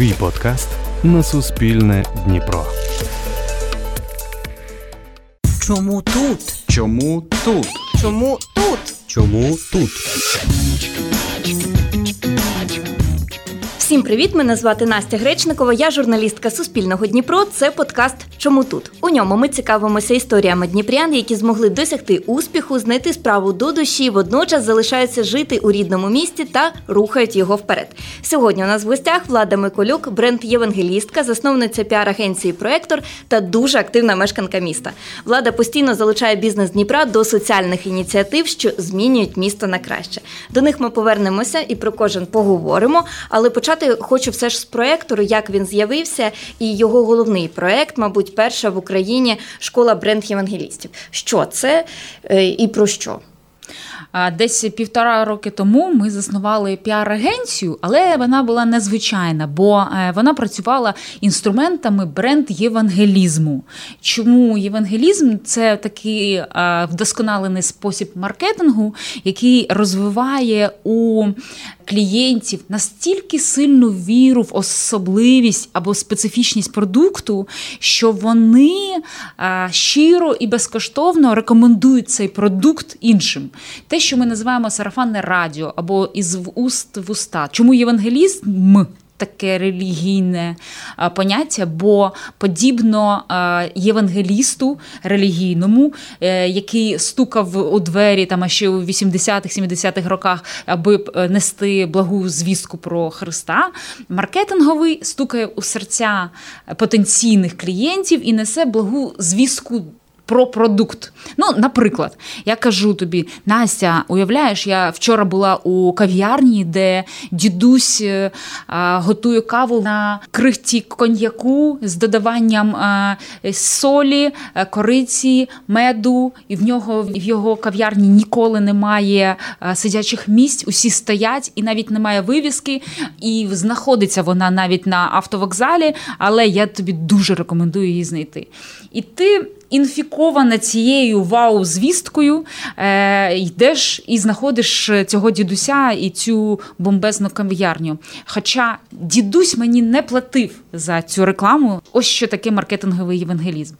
Твій подкаст на Суспільне Дніпро. Чому тут? Чому тут? Чому тут? Чому тут? Всім привіт! Мене звати Настя Гречникова. Я журналістка Суспільного Дніпро. Це подкаст Чому тут? У ньому ми цікавимося історіями дніпрян, які змогли досягти успіху, знайти справу до душі, водночас залишаються жити у рідному місті та рухають його вперед. Сьогодні у нас в гостях Влада Миколюк, бренд Євангелістка, засновниця піар-агенції Проектор та дуже активна мешканка міста. Влада постійно залучає бізнес Дніпра до соціальних ініціатив, що змінюють місто на краще. До них ми повернемося і про кожен поговоримо. Але почати хочу все ж з проектору, як він з'явився, і його головний проект, мабуть, перша в Україні школа бренд євангелістів. Що це е, і про що? Десь півтора роки тому ми заснували піар-агенцію, але вона була незвичайна, бо е, вона працювала інструментами бренд євангелізму. Чому євангелізм це такий е, вдосконалений спосіб маркетингу, який розвиває у клієнтів настільки сильну віру в особливість або специфічність продукту, що вони щиро і безкоштовно рекомендують цей продукт іншим. Те, що ми називаємо сарафанне радіо або із уст в уста. Чому євангелізм? таке релігійне поняття, бо подібно євангелісту релігійному, е, який стукав у двері там ще у 80-х-70-х роках, аби е, нести благу звістку про Христа, маркетинговий стукає у серця потенційних клієнтів і несе благу звістку про продукт. Ну, наприклад, я кажу тобі, Настя, уявляєш, я вчора була у кав'ярні, де дідусь е, готує каву на крихті коньяку з додаванням солі, е, кориці, меду, і в нього в його кав'ярні ніколи немає сидячих місць, усі стоять, і навіть немає вивіски, і знаходиться вона навіть на автовокзалі, але я тобі дуже рекомендую її знайти. І ти інфікована цією вау-звісткою, е, йдеш і знаходиш цього дідуся і цю бомбезну кам'ярню. Хоча дідусь мені не платив за цю рекламу, ось що таке маркетинговий євангелізм.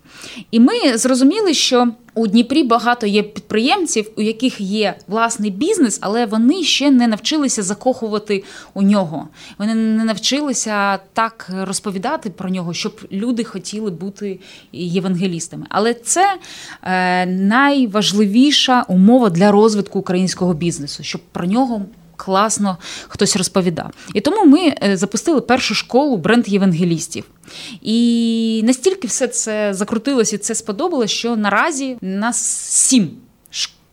І ми зрозуміли, що у Дніпрі багато є підприємців, у яких є власний бізнес, але вони ще не навчилися закохувати у нього. Вони не навчилися так розповідати про нього, щоб люди хотіли бути євангелістами. Але це е, найважливіша умова для розвитку українського бізнесу, щоб про нього класно хтось розповідав. І тому ми е, запустили першу школу бренд євангелістів. І настільки все це закрутилось і це сподобалось, що наразі нас сім.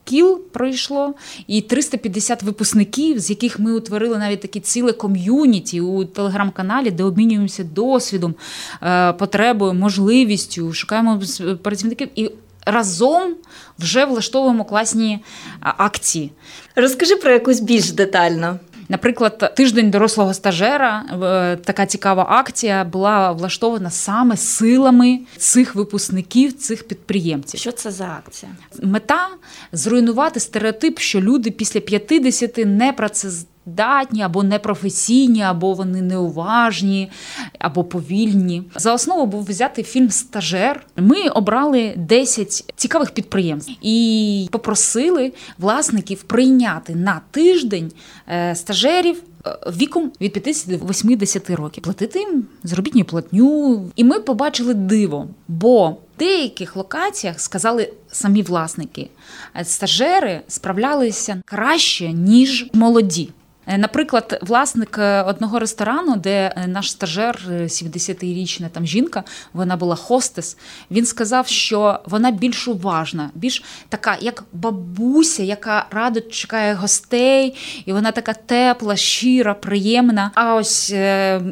Кіл пройшло і 350 випускників, з яких ми утворили навіть такі ціле ком'юніті у телеграм-каналі, де обмінюємося досвідом, е, потребою, можливістю, шукаємо працівників і разом вже влаштовуємо класні акції. Розкажи про якусь більш детально. Наприклад, тиждень дорослого стажера, е, така цікава акція була влаштована саме силами цих випускників, цих підприємців. Що це за акція? Мета зруйнувати стереотип, що люди після 50 не працездатні здатні, або непрофесійні, або вони неуважні, або повільні. За основу був взяти фільм Стажер. Ми обрали 10 цікавих підприємств і попросили власників прийняти на тиждень е, стажерів. Е, віком від 50 до 80 років платити їм заробітню платню, і ми побачили диво. Бо в деяких локаціях сказали самі власники, е, стажери справлялися краще ніж молоді. Е, наприклад, власник е, одного ресторану, де е, наш стажер, 70-річна там жінка, вона була хостес. Він сказав, що вона більш уважна, більш така, як бабуся, яка радо чекає гостей, і вона така тепла, щира, приємна. А ось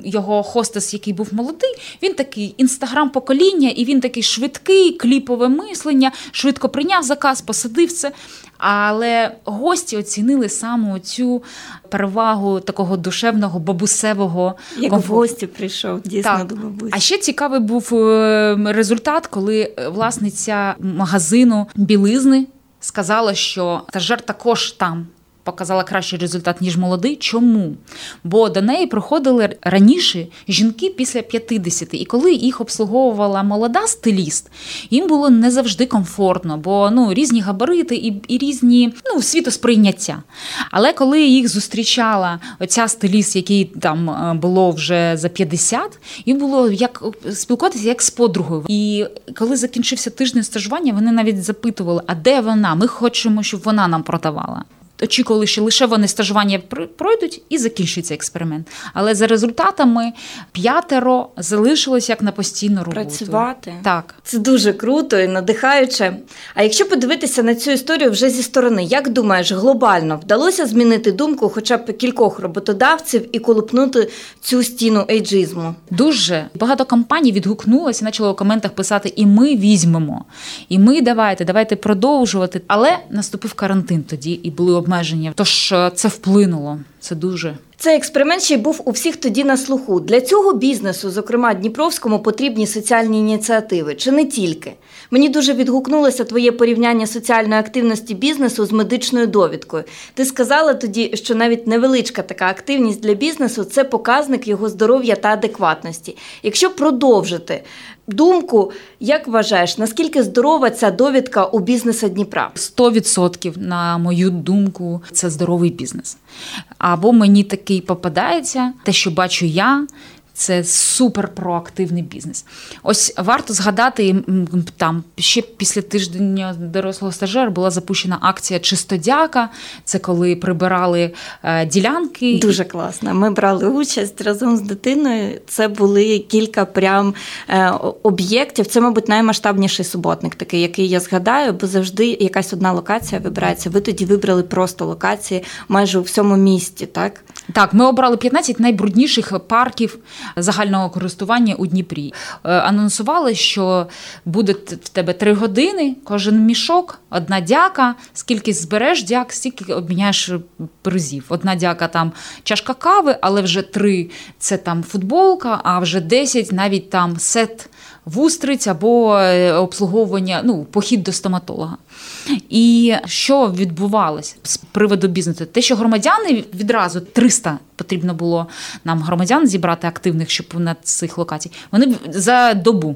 його хостес, який був молодий, він такий інстаграм-покоління, і він такий швидкий, кліпове мислення, швидко прийняв заказ, посадив це. Але гості оцінили саме цю перевагу такого душевного бабусевого Як комфорту. в гості прийшов дійсно так. до бабусі. А ще цікавий був е, результат, коли власниця магазину білизни сказала, що стажер також там показала кращий результат, ніж молодий. Чому? Бо до неї приходили раніше жінки після 50, і коли їх обслуговувала молода стиліст, їм було не завжди комфортно, бо ну різні габарити і і різні ну, світосприйняття. Але коли їх зустрічала оця стиліст, який там е, було вже за 50, їм було як спілкуватися як з подругою. І коли закінчився тиждень стажування, вони навіть запитували, а де вона? Ми хочемо, щоб вона нам продавала очікували, що лише вони стажування пройдуть і закінчиться експеримент. Але за результатами п'ятеро залишилось як на постійну роботу. Працювати так це дуже круто і надихаюче. А якщо подивитися на цю історію вже зі сторони, як думаєш, глобально вдалося змінити думку, хоча б кількох роботодавців і колупнути цю стіну ейджизму? Дуже багато компаній відгукнулося, почали у коментах писати: і ми візьмемо, і ми давайте, давайте продовжувати. Але наступив карантин тоді і були обмеження. Тож е, це вплинуло. Це дуже. Цей експеримент ще й був у всіх тоді на слуху. Для цього бізнесу, зокрема Дніпровському, потрібні соціальні ініціативи, чи не тільки. Мені дуже відгукнулося твоє порівняння соціальної активності бізнесу з медичною довідкою. Ти сказала тоді, що навіть невеличка така активність для бізнесу це показник його здоров'я та адекватності. Якщо продовжити думку, як вважаєш, наскільки здорова ця довідка у бізнеса Дніпра? 100% на мою думку, це здоровий бізнес. Або мені такий попадається, те, що бачу я, це супер проактивний бізнес. Ось варто згадати там ще після тижня дорослого стажера була запущена акція Чистодяка. Це коли прибирали е, ділянки. Дуже класно. Ми брали участь разом з дитиною. Це були кілька прям е, об'єктів. Це, мабуть, наймасштабніший суботник, такий, який я згадаю, бо завжди якась одна локація вибирається. Ви тоді вибрали просто локації майже у всьому місті, так? Так, ми обрали 15 найбрудніших парків загального користування у Дніпрі. Е, анонсували, що буде в тебе три години, кожен мішок, одна дяка. Скільки збереш дяк, стільки обміняєш призів. Одна дяка там чашка кави, але вже три це там футболка, а вже 10 навіть там сет вустриць або е, обслуговування, ну, похід до стоматолога. І що відбувалося з приводу бізнесу? Те, що громадяни відразу 300 потрібно було нам громадян зібрати активних, щоб на цих локацій, вони за добу.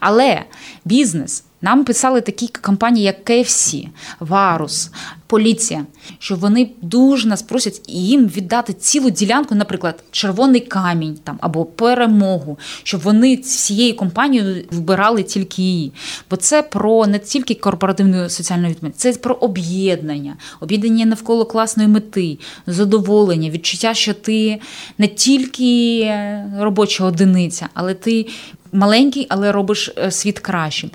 Але бізнес. Нам писали такі компанії, як KFC, Варус, поліція, що вони дуже нас просять їм віддати цілу ділянку, наприклад, червоний камінь там або перемогу, щоб вони всією компанією вибирали тільки її. Бо це про не тільки корпоративну соціальну відповідальність, це про об'єднання, об'єднання навколо класної мети, задоволення, відчуття, що ти не тільки робоча одиниця, але ти маленький, але робиш е, світ кращим.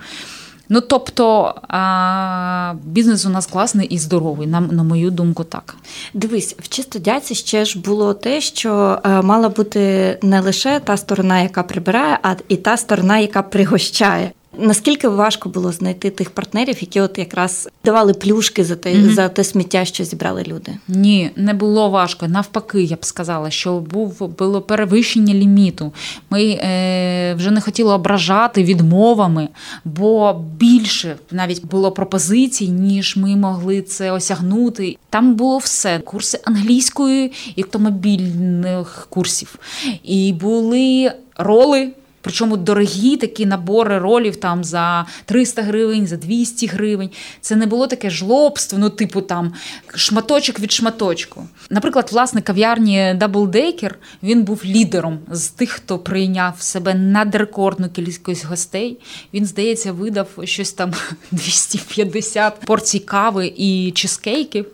Ну тобто а, бізнес у нас класний і здоровий, на, на мою думку, так. Дивись, в чистодяці ще ж було те, що е, мала бути не лише та сторона, яка прибирає, а і та сторона, яка пригощає. Наскільки важко було знайти тих партнерів, які от якраз давали плюшки за те mm-hmm. за те сміття, що зібрали люди? Ні, не було важко. Навпаки, я б сказала, що був було перевищення ліміту. Ми е, вже не хотіли ображати відмовами, бо більше навіть було пропозицій, ніж ми могли це осягнути. Там було все: курси англійської і автомобільних курсів, і були роли. Причому дорогі такі набори ролів там за 300 гривень, за 200 гривень. Це не було таке жлобство, ну, типу там шматочок від шматочку. Наприклад, власник кав'ярні Double Daker, він був лідером з тих, хто прийняв себе надрекордну кількість гостей. Він, здається, видав щось там 250 порцій кави і чизкейків.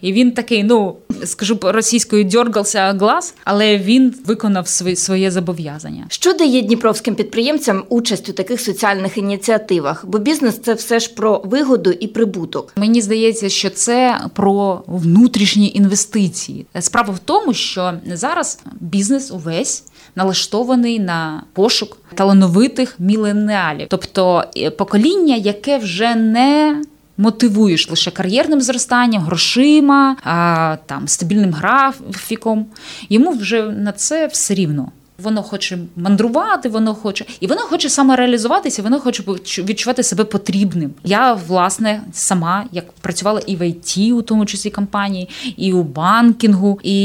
І він такий, ну скажу російською, дьоргався глаз, але він виконав своє зобов'язання. Що дає Дніпро? Дніпровським підприємцям участь у таких соціальних ініціативах, бо бізнес це все ж про вигоду і прибуток. Мені здається, що це про внутрішні інвестиції. Справа в тому, що зараз бізнес увесь. Налаштований на пошук талановитих міленіалів, тобто е, покоління, яке вже не мотивуєш лише кар'єрним зростанням, грошима, а, там стабільним графіком. Йому вже на це все рівно. Воно хоче мандрувати, воно хоче, і воно хоче самореалізуватися, воно хоче відчувати себе потрібним. Я власне сама як працювала і в ІТ, у тому числі компанії, і у банкінгу. І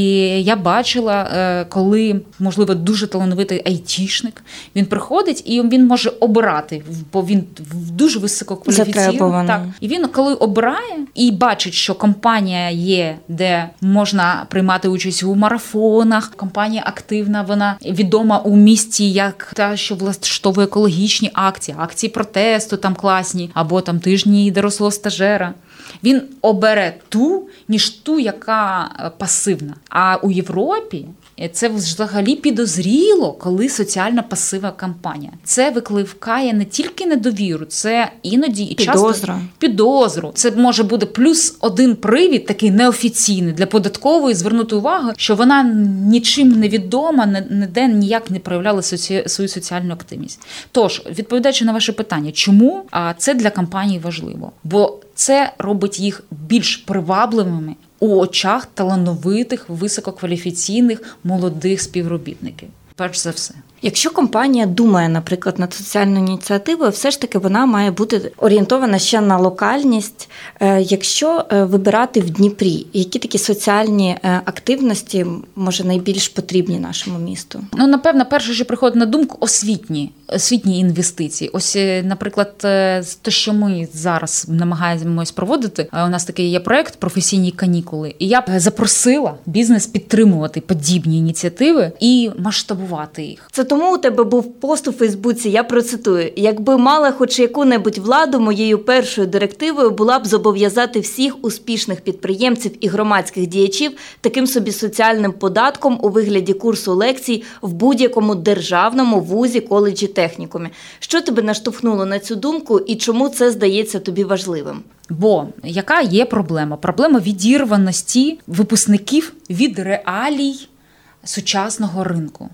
я бачила, е, коли можливо дуже талановитий айтішник, він приходить і він може обирати, бо він дуже висококваліфіційний. Так і він коли обирає і бачить, що компанія є, де можна приймати участь у марафонах. Компанія активна, вона відома у місті як та, що влаштовує екологічні акції, акції протесту там класні, або там тижні дорослого стажера. Він обере ту, ніж ту, яка е, пасивна. А у Європі це взагалі підозріло, коли соціальна пасива кампанія. Це викликає не тільки недовіру, це іноді і часто підозру. Це може бути плюс один привід, такий неофіційний для податкової звернути увагу, що вона нічим не відома, ніде ніяк не проявляла соці... свою соціальну активність. Тож, відповідаючи на ваше питання, чому а це для компанії важливо? Бо це робить їх більш привабливими у очах талановитих, висококваліфіційних молодих співробітників. Перш за все. Якщо компанія думає, наприклад, над соціальною ініціативою, все ж таки вона має бути орієнтована ще на локальність. Е, якщо е, вибирати в Дніпрі, які такі соціальні е, активності може найбільш потрібні нашому місту? Ну напевно, перше, що приходить на думку, освітні освітні інвестиції. Ось, наприклад, те, що ми зараз намагаємось проводити. У нас такий є проект професійні канікули, і я б запросила бізнес підтримувати подібні ініціативи і масштабувати їх. Це тому у тебе був пост у Фейсбуці. Я процитую: якби мала хоч яку-небудь владу, моєю першою директивою була б зобов'язати всіх успішних підприємців і громадських діячів таким собі соціальним податком у вигляді курсу лекцій в будь-якому державному вузі, коледжі технікумі. Що тебе наштовхнуло на цю думку і чому це здається тобі важливим? Бо яка є проблема? Проблема відірваності випускників від реалій сучасного ринку.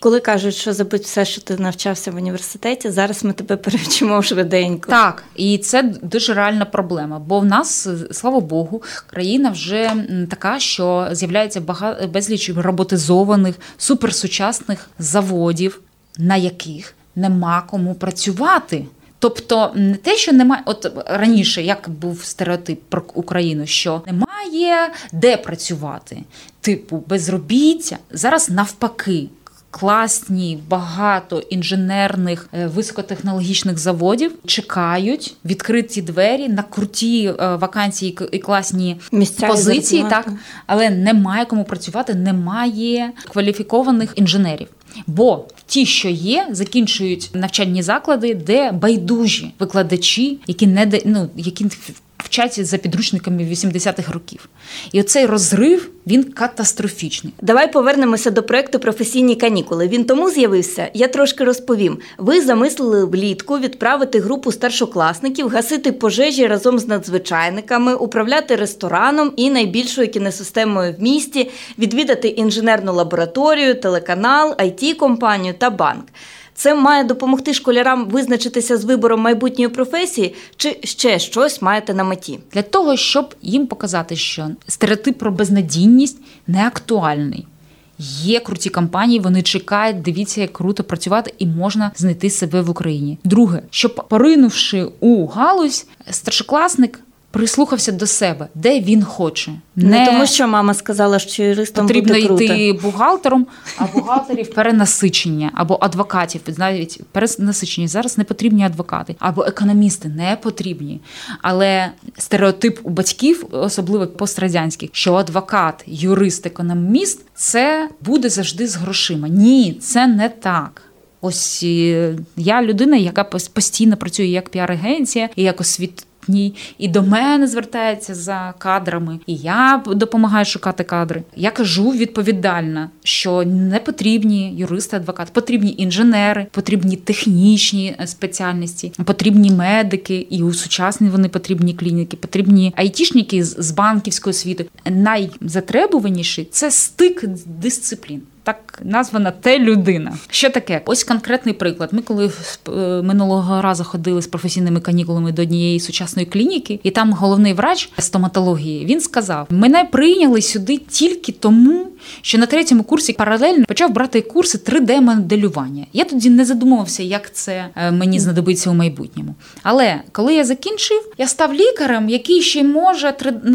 Коли кажуть, що забудь все, що ти навчався в університеті, зараз ми тебе перевчимо швиденько. Так, і це дуже реальна проблема. Бо в нас, слава Богу, країна вже така, що з'являється багато безліч роботизованих суперсучасних заводів, на яких нема кому працювати. Тобто не те, що немає, от раніше як був стереотип про Україну, що немає де працювати, типу безробіття. Зараз навпаки, класні, багато інженерних е, високотехнологічних заводів чекають відкриті двері на круті е, вакансії і класні Місця позиції, так але немає кому працювати, немає кваліфікованих інженерів. Бо ті, що є, закінчують навчальні заклади, де байдужі викладачі, які не ну, які вчаться за підручниками 80-х років. І оцей розрив він катастрофічний. Давай повернемося до проекту професійні канікули. Він тому з'явився. Я трошки розповім. Ви замислили влітку відправити групу старшокласників, гасити пожежі разом з надзвичайниками, управляти рестораном і найбільшою кінесистемою в місті, відвідати інженерну лабораторію, телеканал, it компанію та банк. Це має допомогти школярам визначитися з вибором майбутньої професії, чи ще щось маєте на меті для того, щоб їм показати, що стереотип про безнадійність не актуальний. Є круті компанії, вони чекають, дивіться, як круто працювати, і можна знайти себе в Україні. Друге, щоб поринувши у галузь, старшокласник прислухався до себе, де він хоче. Не, не тому, що мама сказала, що юристом потрібно буде круто. йти бухгалтером, а бухгалтерів перенасичення або адвокатів. Навіть перенасичення зараз не потрібні адвокати, або економісти не потрібні. Але стереотип у батьків, особливо пострадянських, що адвокат, юрист, економіст це буде завжди з грошима. Ні, це не так. Ось е, я людина, яка постійно працює як піар-агенція і як освіт освітній, і до мене звертається за кадрами, і я допомагаю шукати кадри. Я кажу відповідально, що не потрібні юристи, адвокати, потрібні інженери, потрібні технічні спеціальності, потрібні медики, і у сучасні вони потрібні клініки, потрібні айтішники з банківської освіти. Найзатребуваніший це стик дисциплін так названа те людина. Що таке? Ось конкретний приклад. Ми коли е, минулого разу ходили з професійними канікулами до однієї сучасної клініки, і там головний врач стоматології він сказав: мене прийняли сюди тільки тому. Що на третьому курсі паралельно почав брати курси 3D-моделювання. Я тоді не задумувався, як це е, мені знадобиться у майбутньому. Але коли я закінчив, я став лікарем, який ще може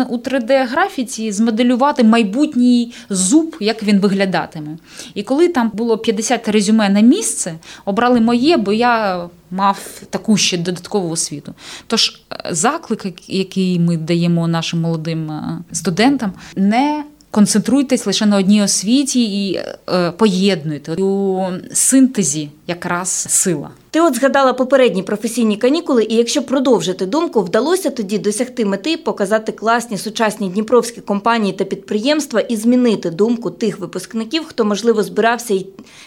у 3D-графіці змоделювати майбутній зуб, як він виглядатиме. І коли там було 50 резюме на місце, обрали моє, бо я мав таку ще додаткову освіту. Тож е, заклик, який ми даємо нашим молодим е, студентам, не Концентруйтесь лише на одній освіті і е, поєднуйте у синтезі якраз сила. Ти от згадала попередні професійні канікули, і якщо продовжити думку, вдалося тоді досягти мети, показати класні сучасні дніпровські компанії та підприємства і змінити думку тих випускників, хто можливо збирався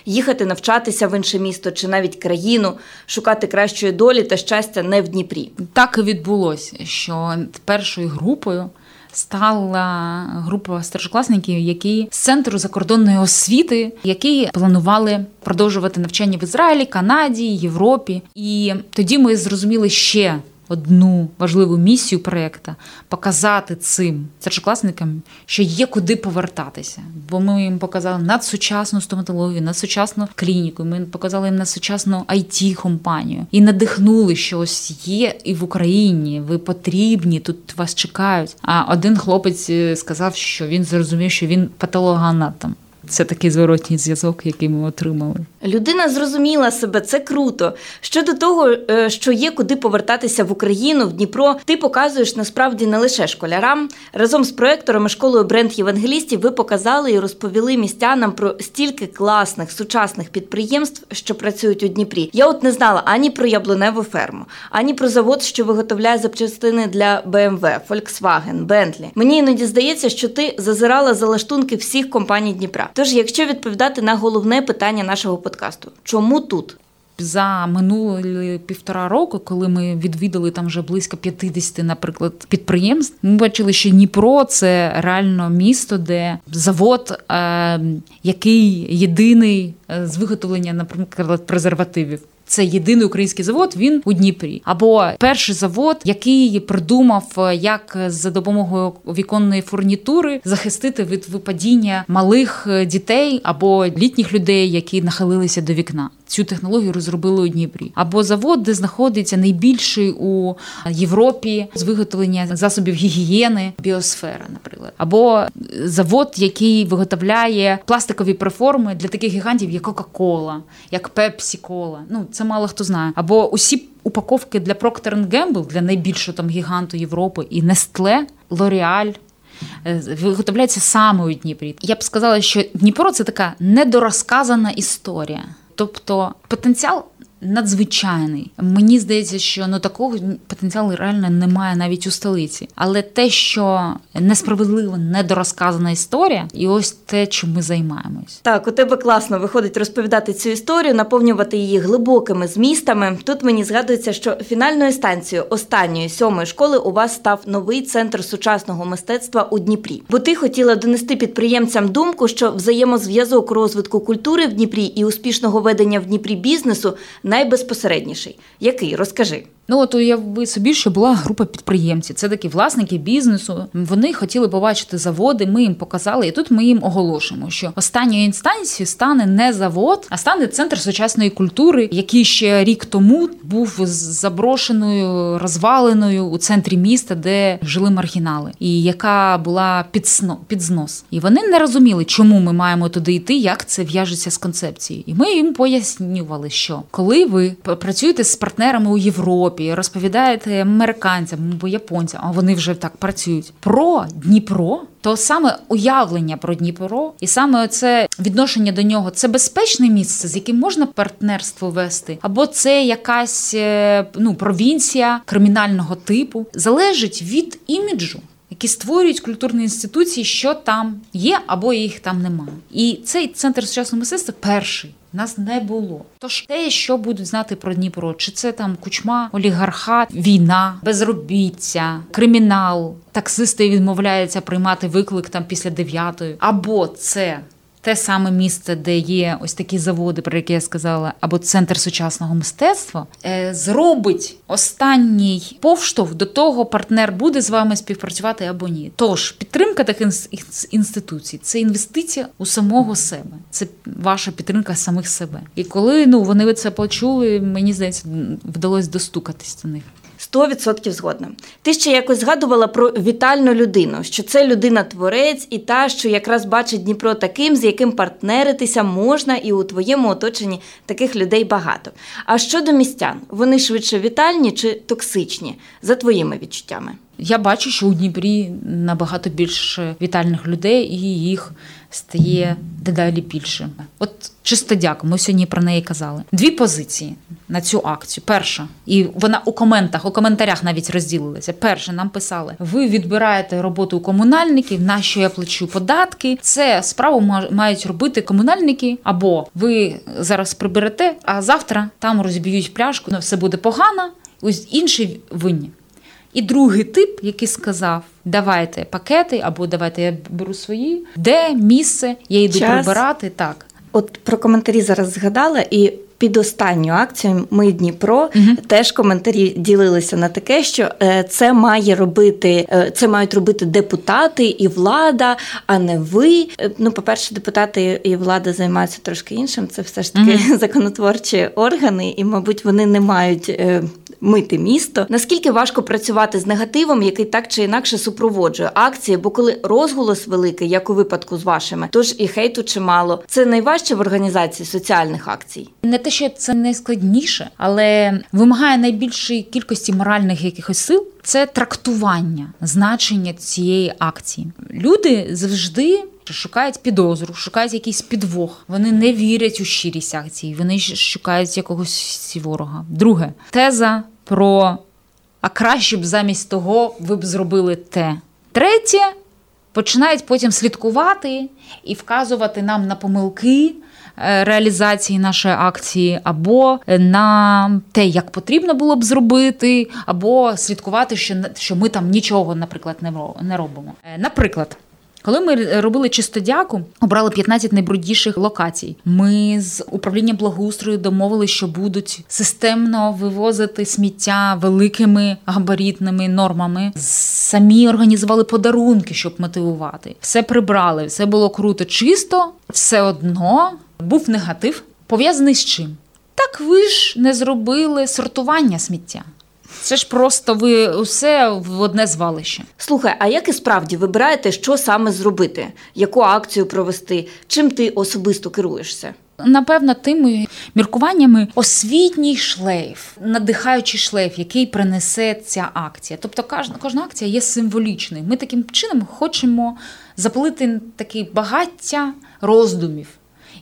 їхати навчатися в інше місто чи навіть країну, шукати кращої долі та щастя не в Дніпрі. Так і відбулося, що першою групою стала група старшокласників, які з центру закордонної освіти, які планували продовжувати навчання в Ізраїлі, Канаді, Європі. І тоді ми зрозуміли ще одну важливу місію проєкту показати цим старшокласникам, що є куди повертатися. Бо ми їм показали надсучасну стоматологію, надсучасну клініку. Ми показали їм надсучасну it компанію і надихнули, що ось є і в Україні. Ви потрібні, тут вас чекають. А один хлопець е, сказав, що він зрозумів, що він патологоанатом. Це такий зворотній зв'язок, який ми отримали. Людина зрозуміла себе, це круто. Щодо того, е, що є куди повертатися в Україну, в Дніпро, ти показуєш насправді не лише школярам. Разом з проектором і школою бренд євангелістів ви показали і розповіли містянам про стільки класних сучасних підприємств, що працюють у Дніпрі. Я от не знала ані про яблуневу ферму, ані про завод, що виготовляє запчастини для BMW, Volkswagen, Bentley. Мені іноді здається, що ти зазирала за лаштунки всіх компаній Дніпра. Тож, якщо відповідати на головне питання нашого подкасту, чому тут? За минулі півтора року, коли ми відвідали там вже близько 50, наприклад, підприємств, ми бачили, що Дніпро це реально місто, де завод, е, який єдиний е, з виготовлення, наприклад, презервативів. Це єдиний український завод. Він у Дніпрі, або перший завод, який придумав, е, як за допомогою віконної фурнітури захистити від випадіння малих е, дітей або літніх людей, які нахилилися до вікна. Цю технологію розробили у Дніпрі. Або завод, де знаходиться найбільший у Європі з виготовлення засобів гігієни, біосфера, наприклад, або завод, який виготовляє пластикові преформи для таких гігантів, як Кока-Кола, як Пепсі-Кола. Ну це мало хто знає. Або усі упаковки для Procter Gamble, для найбільшого там гіганту Європи, і Nestle, L'Oreal, е, Виготовляється саме у Дніпрі. Я б сказала, що Дніпро це така недорозказана історія. Тобто потенціал надзвичайний. Мені здається, що ну такого потенціалу реально немає навіть у столиці. Але те, що несправедливо недорозказана історія, і ось те, чим ми займаємось. Так, у тебе класно виходить розповідати цю історію, наповнювати її глибокими змістами. Тут мені згадується, що фінальною станцією останньої сьомої школи у вас став новий центр сучасного мистецтва у Дніпрі. Бо ти хотіла донести підприємцям думку, що взаємозв'язок розвитку культури в Дніпрі і успішного ведення в Дніпрі бізнесу найбезпосередніший. Який розкажи? Ну от уяви собі, що була група підприємців. Це такі власники бізнесу. Вони хотіли побачити заводи. Ми їм показали, і тут ми їм оголошуємо, що останньою інстанцією стане не завод, а стане центр сучасної культури, який ще рік тому був заброшеною, розваленою у центрі міста, де жили маргінали, і яка була під, сно, під знос. І вони не розуміли, чому ми маємо туди йти, як це в'яжеться з концепцією. І ми їм пояснювали, що коли ви працюєте з партнерами у Європі. Європі, розповідаєте американцям або японцям, а вони вже так працюють про Дніпро. То саме уявлення про Дніпро, і саме це відношення до нього це безпечне місце, з яким можна партнерство вести, або це якась е, ну провінція кримінального типу, залежить від іміджу. Які створюють культурні інституції, що там є, або їх там немає. І цей центр сучасного мистецтва перший нас не було. Тож те, що будуть знати про Дніпро, чи це там кучма, олігархат, війна, безробіття, кримінал, таксисти відмовляються приймати виклик там після дев'ятої, або це те саме місце, де є ось такі заводи, про які я сказала, або центр сучасного мистецтва, е, зробить останній повштовх до того, партнер буде з вами співпрацювати або ні. Тож підтримка таких інституцій це інвестиція у самого себе, це ваша підтримка самих себе. І коли ну вони це почули, мені здається, вдалося достукатись до них. 100% згодна. Ти ще якось згадувала про вітальну людину, що це людина-творець і та, що якраз бачить Дніпро таким, з яким партнеритися можна, і у твоєму оточенні таких людей багато. А щодо містян, вони швидше вітальні чи токсичні, за твоїми відчуттями? Я бачу, що у Дніпрі набагато більше вітальних людей, і їх стає дедалі більше. От чисто дякую, ми сьогодні про неї казали. Дві позиції на цю акцію. Перша, і вона у коментах, у коментарях навіть розділилася. Перше, нам писали: ви відбираєте роботу у комунальників, на що я плачу податки. Це справу мають робити комунальники, або ви зараз приберете, а завтра там розб'ють пляшку, ну, все буде погано. Ось інші винні. І другий тип, який сказав: давайте пакети або давайте я беру свої, де місце, я йду Час. прибирати. Так, от про коментарі зараз згадала і. Під останню акцію ми Дніпро угу. теж коментарі ділилися на таке, що е, це має робити, е, це мають робити депутати і влада, а не ви. Е, ну, по-перше, депутати і влада займаються трошки іншим. Це все ж таки угу. законотворчі органи, і, мабуть, вони не мають мити місто. Наскільки важко працювати з негативом, який так чи інакше супроводжує акції, бо коли розголос великий, як у випадку з вашими, тож і хейту чимало. Це найважче в організації соціальних акцій. Не те, що це найскладніше, але вимагає найбільшої кількості моральних якихось сил. Це трактування значення цієї акції. Люди завжди. Шукають підозру, шукають якийсь підвох. Вони не вірять у щирість акції, вони шукають якогось ворога. Друге теза про а краще б замість того ви б зробили те. Третє починають потім слідкувати і вказувати нам на помилки. Е, реалізації нашої акції, або на те, як потрібно було б зробити, або слідкувати, що що ми там нічого, наприклад, не робимо. Е, наприклад. Коли ми робили чистодяку, обрали 15 найбрудніших локацій. Ми з управлінням благоустрою домовилися, що будуть системно вивозити сміття великими габаритними нормами. Самі організували подарунки, щоб мотивувати. Все прибрали, все було круто, чисто, все одно був негатив. Пов'язаний з чим? Так ви ж не зробили сортування сміття. Це ж просто ви усе в одне звалище. Слухай, а як і справді вибираєте, що саме зробити, яку акцію провести? Чим ти особисто керуєшся? Напевно, тими міркуваннями освітній шлейф, надихаючий шлейф, який принесе ця акція. Тобто, кожна кожна акція є символічною. Ми таким чином хочемо запалити такий багаття роздумів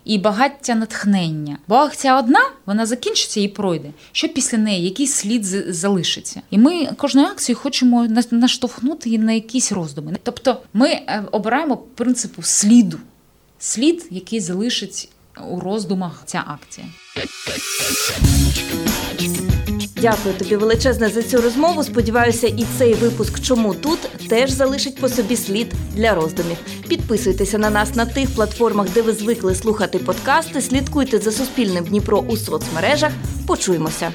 і багаття натхнення. Бо акція одна, вона закінчиться і пройде. Що після неї, який слід залишиться? І ми кожною акцією хочемо наштовхнути її на якісь роздуми. Тобто ми е, обираємо принципу сліду, слід, який залишить у роздумах ця акція. Дякую тобі величезне за цю розмову. Сподіваюся, і цей випуск чому тут теж залишить по собі слід для роздумів. Підписуйтеся на нас на тих платформах, де ви звикли слухати подкасти. Слідкуйте за Суспільним Дніпро у соцмережах. Почуємося.